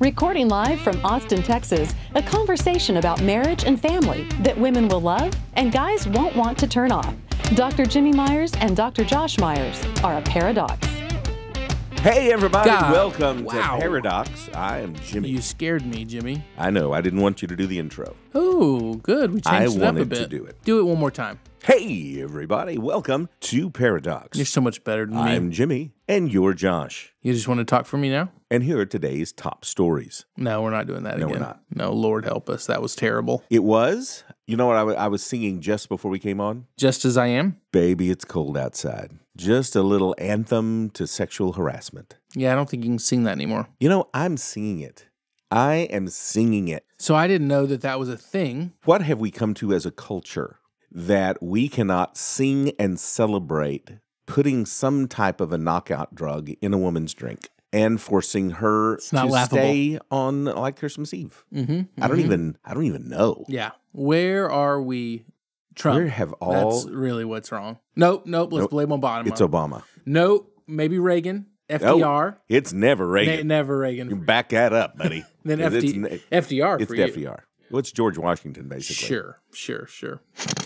Recording live from Austin, Texas, a conversation about marriage and family that women will love and guys won't want to turn off. Dr. Jimmy Myers and Dr. Josh Myers are a paradox. Hey, everybody, God, welcome wow. to Pairadocs. I am Jimmy. You scared me, Jimmy. I know, I didn't want you to do the intro. Oh, good. We I changed it up a wanted to do it. Do it one more time. Hey, everybody, welcome to Pairadocs. You're so much better than me. I'm Jimmy, and you're Josh. You just want to talk for me now? And here are today's top stories. No, we're not doing that No, we're not. No, Lord help us. That was terrible. It was, you know what I wa- I was singing just before we came on? Just as I am. Baby, it's cold outside. Just a little anthem to sexual harassment. Yeah, I don't think you can sing that anymore. You know, I'm singing it. I am singing it. So I didn't know that that was a thing. What have we come to as a culture that we cannot sing and celebrate putting some type of a knockout drug in a woman's drink and forcing her to laughable. stay on like Christmas Eve? Mm-hmm. I don't even I don't even know. Yeah. Where are we, Trump? Where have all That's really what's wrong. Nope, nope. Let's Nope. blame Obama. it's Obama. Nope. Maybe Reagan. FDR. It's never Ne- Reagan. never Reagan. you back that up, buddy. then FD- it's, ne- FDR it's for the you. FDR. Well, it's George Washington, basically. Sure, sure, sure.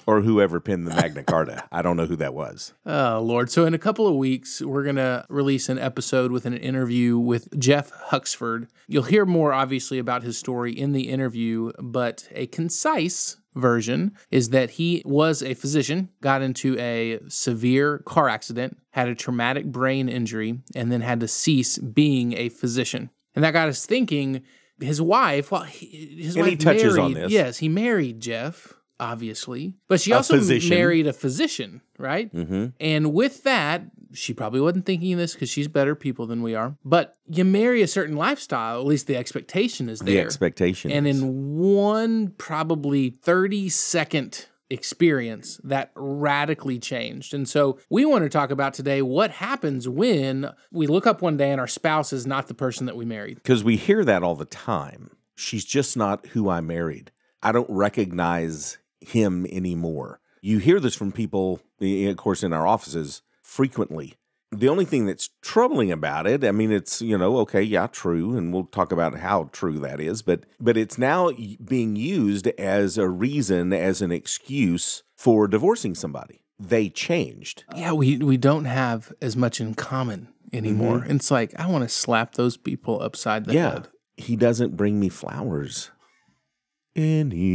Or whoever penned the Magna Carta. I don't know who that was. Oh, Lord. So, in a couple of weeks, we're going to release an episode with an interview with Jeff Huxford. You'll hear more, obviously, about his story in the interview, but a concise version is that he was a physician, got into a severe car accident, had a traumatic brain injury, and then had to cease being a physician. And that got us thinking. His wife, well, he, his And he wife touches married, on this. Yes, he married Jeff, obviously, but she A also physician. married a physician, right? hmm And with that, she probably wasn't thinking this because she's better people than we are. But you marry a certain lifestyle, at least the expectation is there. The expectation. and is- in one probably 30 second experience that radically changed. And so we want to talk about today what happens when we look up one day and our spouse is not the person that we married. Because we hear that all the time. She's just not who I married. I don't recognize him anymore. You hear this from people, eh, of course, in our offices frequently. The only thing that's troubling about it, I mean, it's, you know, okay, yeah, true, and we'll talk about how true that is, but but it's now being used as a reason, as an excuse for divorcing somebody. They changed. Yeah, we, we don't have as much in common anymore. It's like, I want to slap those people upside the Mm-hmm. yeah. head. He doesn't bring me flowers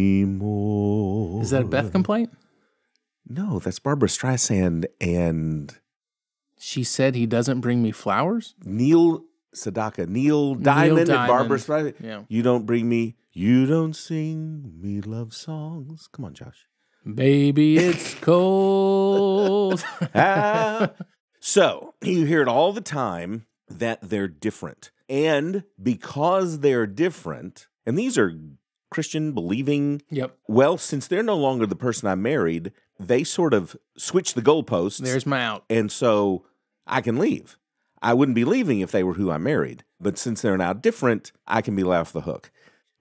anymore. Is that a Beth complaint? No, that's Barbara Streisand and She said he doesn't bring me flowers. Neil Sedaka. Neil Diamond, and Barbara. Streisand. Yeah. You don't bring me, you don't sing me love songs. Come on, Josh. Baby, it's cold. Ah. so you hear it all the time that they're different. And because they're different, and these are Christian believing yep. Well, since they're no longer the person I married, they sort of switch the goalposts. There's my out. and so I can leave. I wouldn't be leaving if they were who I married, but since they're now different, I can be let off the hook.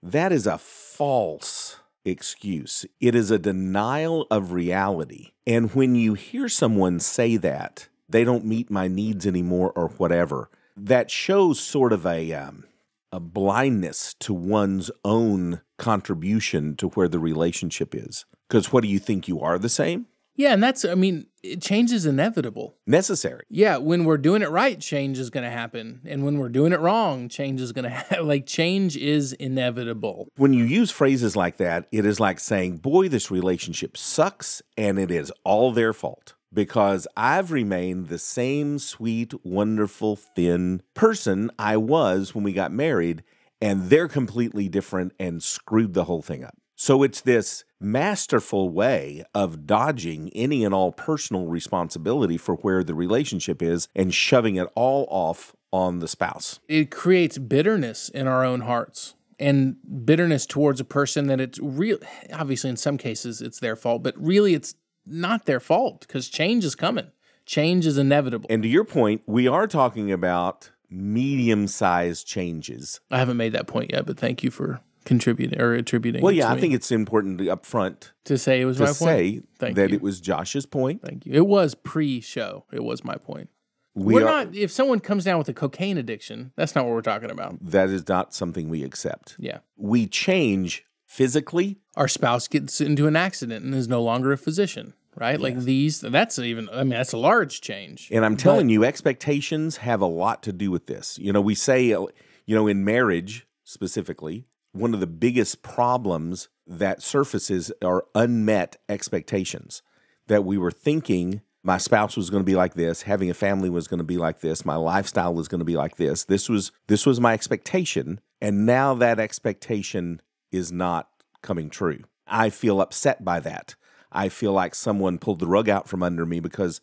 That is a false excuse. It is a denial of reality. And when you hear someone say that, they don't meet my needs anymore or whatever, that shows sort of a um, a blindness to one's own contribution to where the relationship is. Because what do you think you are the same? Yeah, and that's I mean, change is inevitable. Necessary. Yeah, when we're doing it right, change is going to happen, and when we're doing it wrong, change is going to ha- like change is inevitable. When you use phrases like that, it is like saying, Boy, this relationship sucks, and it is all their fault. Because I've remained the same sweet, wonderful, thin person I was when we got married, and they're completely different and screwed the whole thing up. So it's this masterful way of dodging any and all personal responsibility for where the relationship is and shoving it all off on the spouse. It creates bitterness in our own hearts. and bitterness towards a person that it's real obviously in some cases it's their fault but really it's not their fault because change is coming change is inevitable And to your point, we are talking about medium sized changes. i haven't made that point yet but thank you for contributing or attributing Well, yeah, I me. think it's important up front to say it was to my point say Thank that you. it was Josh's point. thank you it was pre-show it was my point We We are not if someone comes down with a cocaine addiction that's not what we're talking about that is not something we accept. yeah We change physically. our spouse gets into an accident and is no longer a physician right like these that's even i mean that's a large change And I'm telling you, expectations have a lot to do with this. You know, we say, you know, in marriage specifically, one of the biggest problems that surfaces are unmet expectations. That we were thinking my spouse was going to be like this, having a family was going to be like this, my lifestyle was going to be like this. This was this was my expectation, and now that expectation is not coming true. I feel upset by that. I feel like someone pulled the rug out from under me because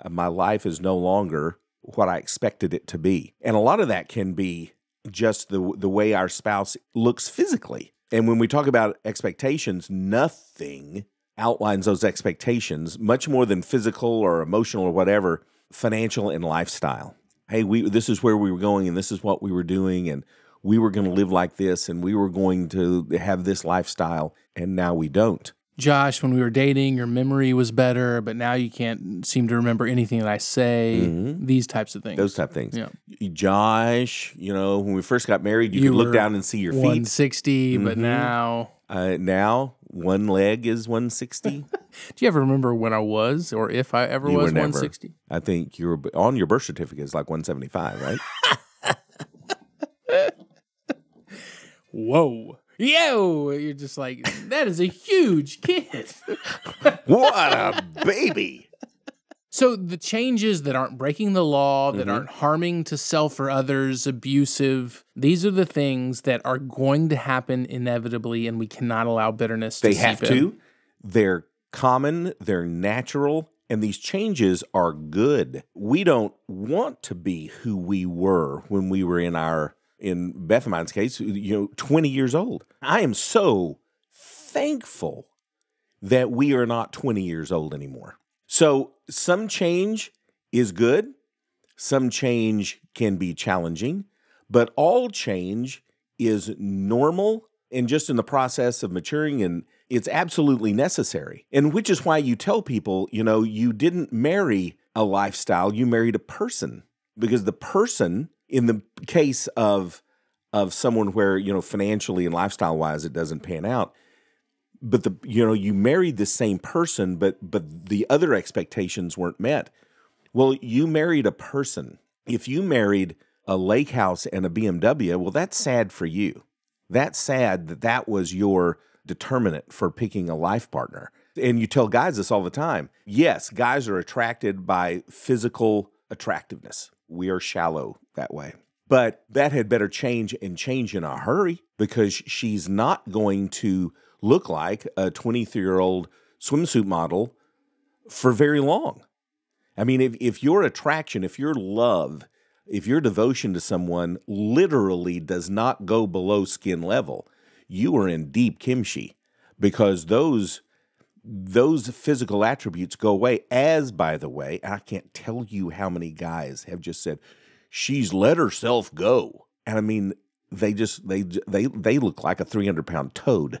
uh, my life is no longer what I expected it to be. And a lot of that can be just the the way our spouse looks physically. And when we talk about expectations, nothing outlines those expectations much more than physical or emotional or whatever, financial and lifestyle. Hey, we this is where we were going and this is what we were doing and we were going to live like this and we were going to have this lifestyle and now we don't. Josh, when we were dating, your memory was better, but now you can't seem to remember anything that I say. These types of things. Those type of things. Yeah. Josh, you know, when we first got married, you, You could look down and see your feet. 160, but Mhm. now. Uh, now one leg is 160. Do you ever remember when I was, or if I ever You were was never. 160? I think you're on your birth certificate is like 175, right? Whoa. Yo, you're just like, that is a huge kid. what a baby! So the changes that aren't breaking the law, Mm-hmm. that aren't harming to self or others, abusive, these are the things that are going to happen inevitably, and we cannot allow bitterness to They have in. to. They're common. They're natural. And these changes are good. We don't want to be who we were when we were in our, in Beth and mine's case, you know, 20 years old. I am so thankful that we are not 20 years old anymore. So some change is good, some change can be challenging, but all change is normal and just in the process of maturing and it's absolutely necessary. And which is why you tell people, you know, you didn't marry a lifestyle, you married a person because the person in the case of of someone where, you know, financially and lifestyle wise it doesn't pan out, but the you know you married the same person but but the other expectations weren't met. Well you married a person. If you married a lake house and a bmw well that's sad for you. That's sad that that was your determinant for picking a life partner. And you tell guys this all the time. Yes guys are attracted by physical attractiveness we are shallow that way but that had better change and change in a hurry because she's not going to look like a 23 year old swimsuit model for very long. I mean, if, if your attraction, if your love, if your devotion to someone literally does not go below skin level, you are in deep kimchi because those those physical attributes go away as by the way i can't tell you how many guys have just said she's let herself go and i mean they just they they they look like a 300 pound toad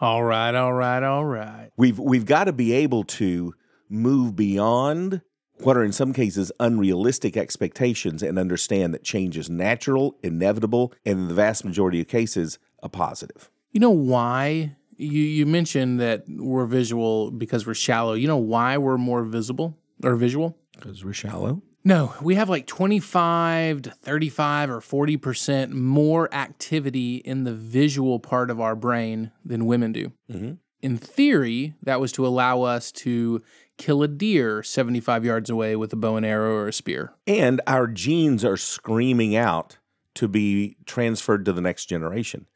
All right, all right, all right. we've we've got to be able to move beyond what are in some cases unrealistic expectations and understand that change is natural inevitable and in the vast majority of cases a positive You know why? You you mentioned that we're visual because we're shallow. You know why we're more visible or visual? because we're shallow No, we have like 25 to 35 or 40% more activity in the visual part of our brain than women do. Mhm. In theory, that was to allow us to kill a deer 75 yards away with a bow and arrow or a spear. and our genes are screaming out to be transferred to the next generation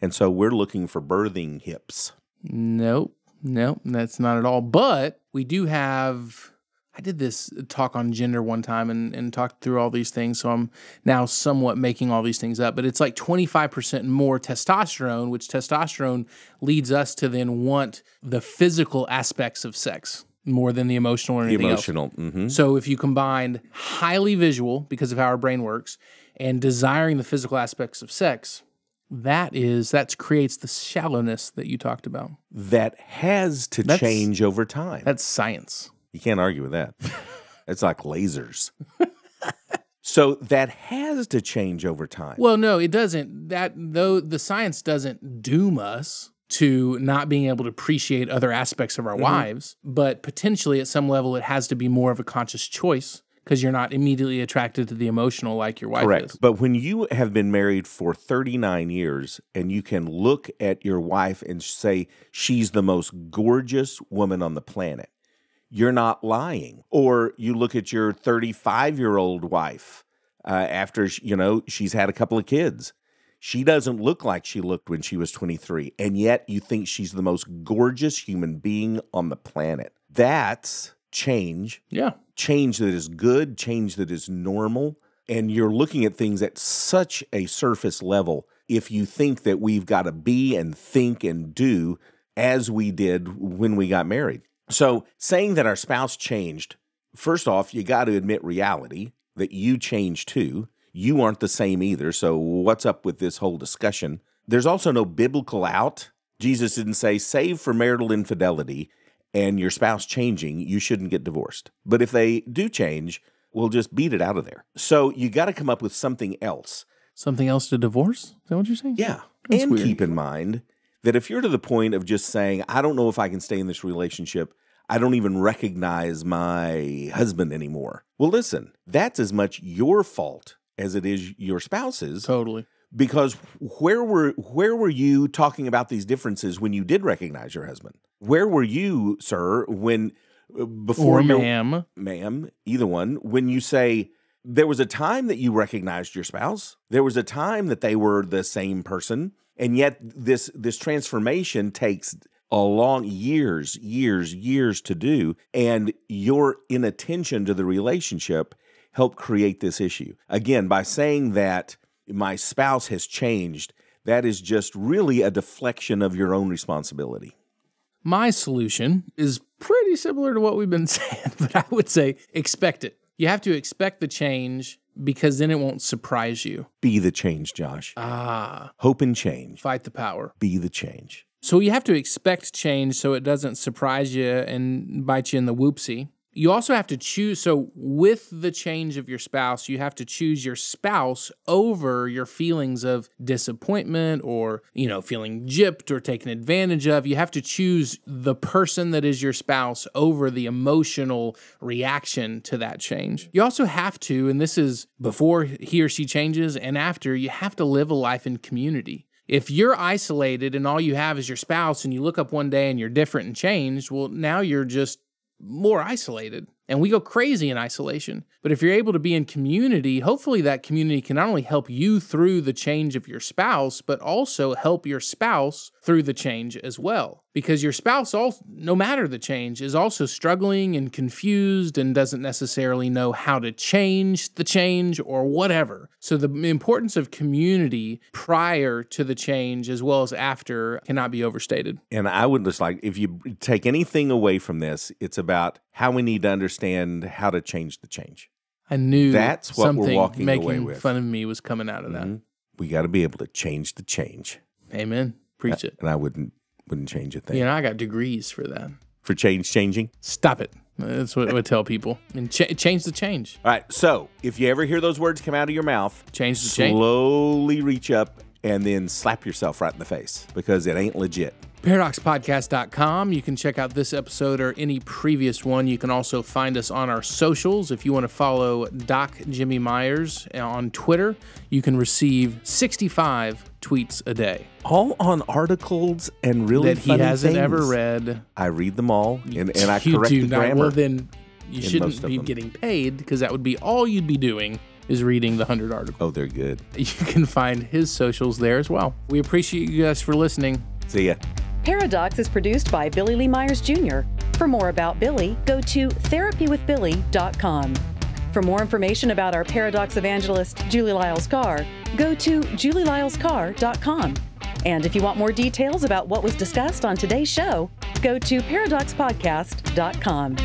and so we're looking for birthing hips Nope, nope, that's not at all. But we do have I did this talk on gender one time and, and talked through all these things. So I'm now somewhat making all these things up. But it's like 25% more testosterone, which testosterone leads us to then want the physical aspects of sex more than the emotional or anything Emotional. else. hmm So if you combine highly visual because of how our brain works and desiring the physical aspects of sex, that is that creates the shallowness that you talked about. That has to That's- change over time. That's science. You can't argue with that. it's like lasers. so that has to change over time. Well, no, it doesn't. That though the science doesn't doom us to not being able to appreciate other aspects of our Mm-hmm. wives, but potentially at some level it has to be more of a conscious choice because you're not immediately attracted to the emotional like your wife Correct. is. But when you have been married for 39 years and you can look at your wife and say she's the most gorgeous woman on the planet, you're not lying. Or you look at your 35 year old wife uh, after, you know, she's had a couple of kids. She doesn't look like she looked when she was 23, and yet you think she's the most gorgeous human being on the planet. That's change Yeah. Change that is good, change that is normal. And you're looking at things at such a surface level if you think that we've got to be and think and do as we did when we got married. So, saying that our spouse changed, first off, you got to admit reality that you changed too. You aren't the same either. So, what's up with this whole discussion? There's also no biblical out. Jesus didn't say, save for marital infidelity and your spouse changing, you shouldn't get divorced. But if they do change, we'll just beat it out of there. So you got to come up with something else. Something else to divorce? Is that what you're saying? Yeah. That's and weird. keep in mind that if you're to the point of just saying, I don't know if I can stay in this relationship, I don't even recognize my husband anymore. Well, listen, that's as much your fault as it is your spouse's Totally. because where were where were you talking about these differences when you did recognize your husband? Where were you, sir, when uh, before Or ma'am. ma'am, either one, when you say there was a time that you recognized your spouse, there was a time that they were the same person, and yet this this transformation takes a long years, years, years to do, and your inattention to the relationship helped create this issue. Again, by saying that my spouse has changed, that is just really a deflection of your own responsibility. My solution is pretty similar to what we've been saying, but I would say expect it. You have to expect the change because then it won't surprise you. Be the change, Josh. Ah, Hope and change. fight the power. Be the change. So you have to expect change so it doesn't surprise you and bite you in the whoopsie. You also have to choose. So, with the change of your spouse, you have to choose your spouse over your feelings of disappointment or, you know, feeling gypped or taken advantage of. You have to choose the person that is your spouse over the emotional reaction to that change. You also have to, and this is before he or she changes and after, you have to live a life in community. If you're isolated and all you have is your spouse and you look up one day and you're different and changed, well, now you're just more isolated. And we go crazy in isolation. But if you're able to be in community, hopefully that community can not only help you through the change of your spouse, but also help your spouse through the change as well. Because your spouse, also, no matter the change, is also struggling and confused and doesn't necessarily know how to change the change or whatever. So the importance of community prior to the change as well as after cannot be overstated. And I would just like, if you take anything away from this, it's about how we need to understand how to change the change. I knew That's what we're something walking making away with. fun of me was coming out of that. Mhm. We got to be able to change the change. Amen. Preach it. And I wouldn't wouldn't change a thing. You know, I got degrees for that. For change changing. Stop it. That's what I would tell people. And ch- change the change. All right. So if you ever hear those words come out of your mouth, Change the change. slowly reach up and then slap yourself right in the face because it ain't legit. ParadoxPodcast.com. You can check out this episode or any previous one. You can also find us on our socials. If you want to follow Doc Jimmy Myers uh, on Twitter, you can receive 65 tweets a day All on articles and really that he hasn't ever read. I read them all and, and I you correct do the not. grammar. Well, then you shouldn't be them. getting paid because that would be all you'd be doing is reading the 100 articles. oh, they're good. You can find his socials there as well. We appreciate you guys for listening. See ya. Pairadocs is produced by Billy Lee Myers Jr. For more about Billy, go to therapywithbilly.com. For more information about our Pairadocs evangelist, Julie Lyles Carr, go to julielylescarr.com. And if you want more details about what was discussed on today's show, go to paradoxpodcast.com.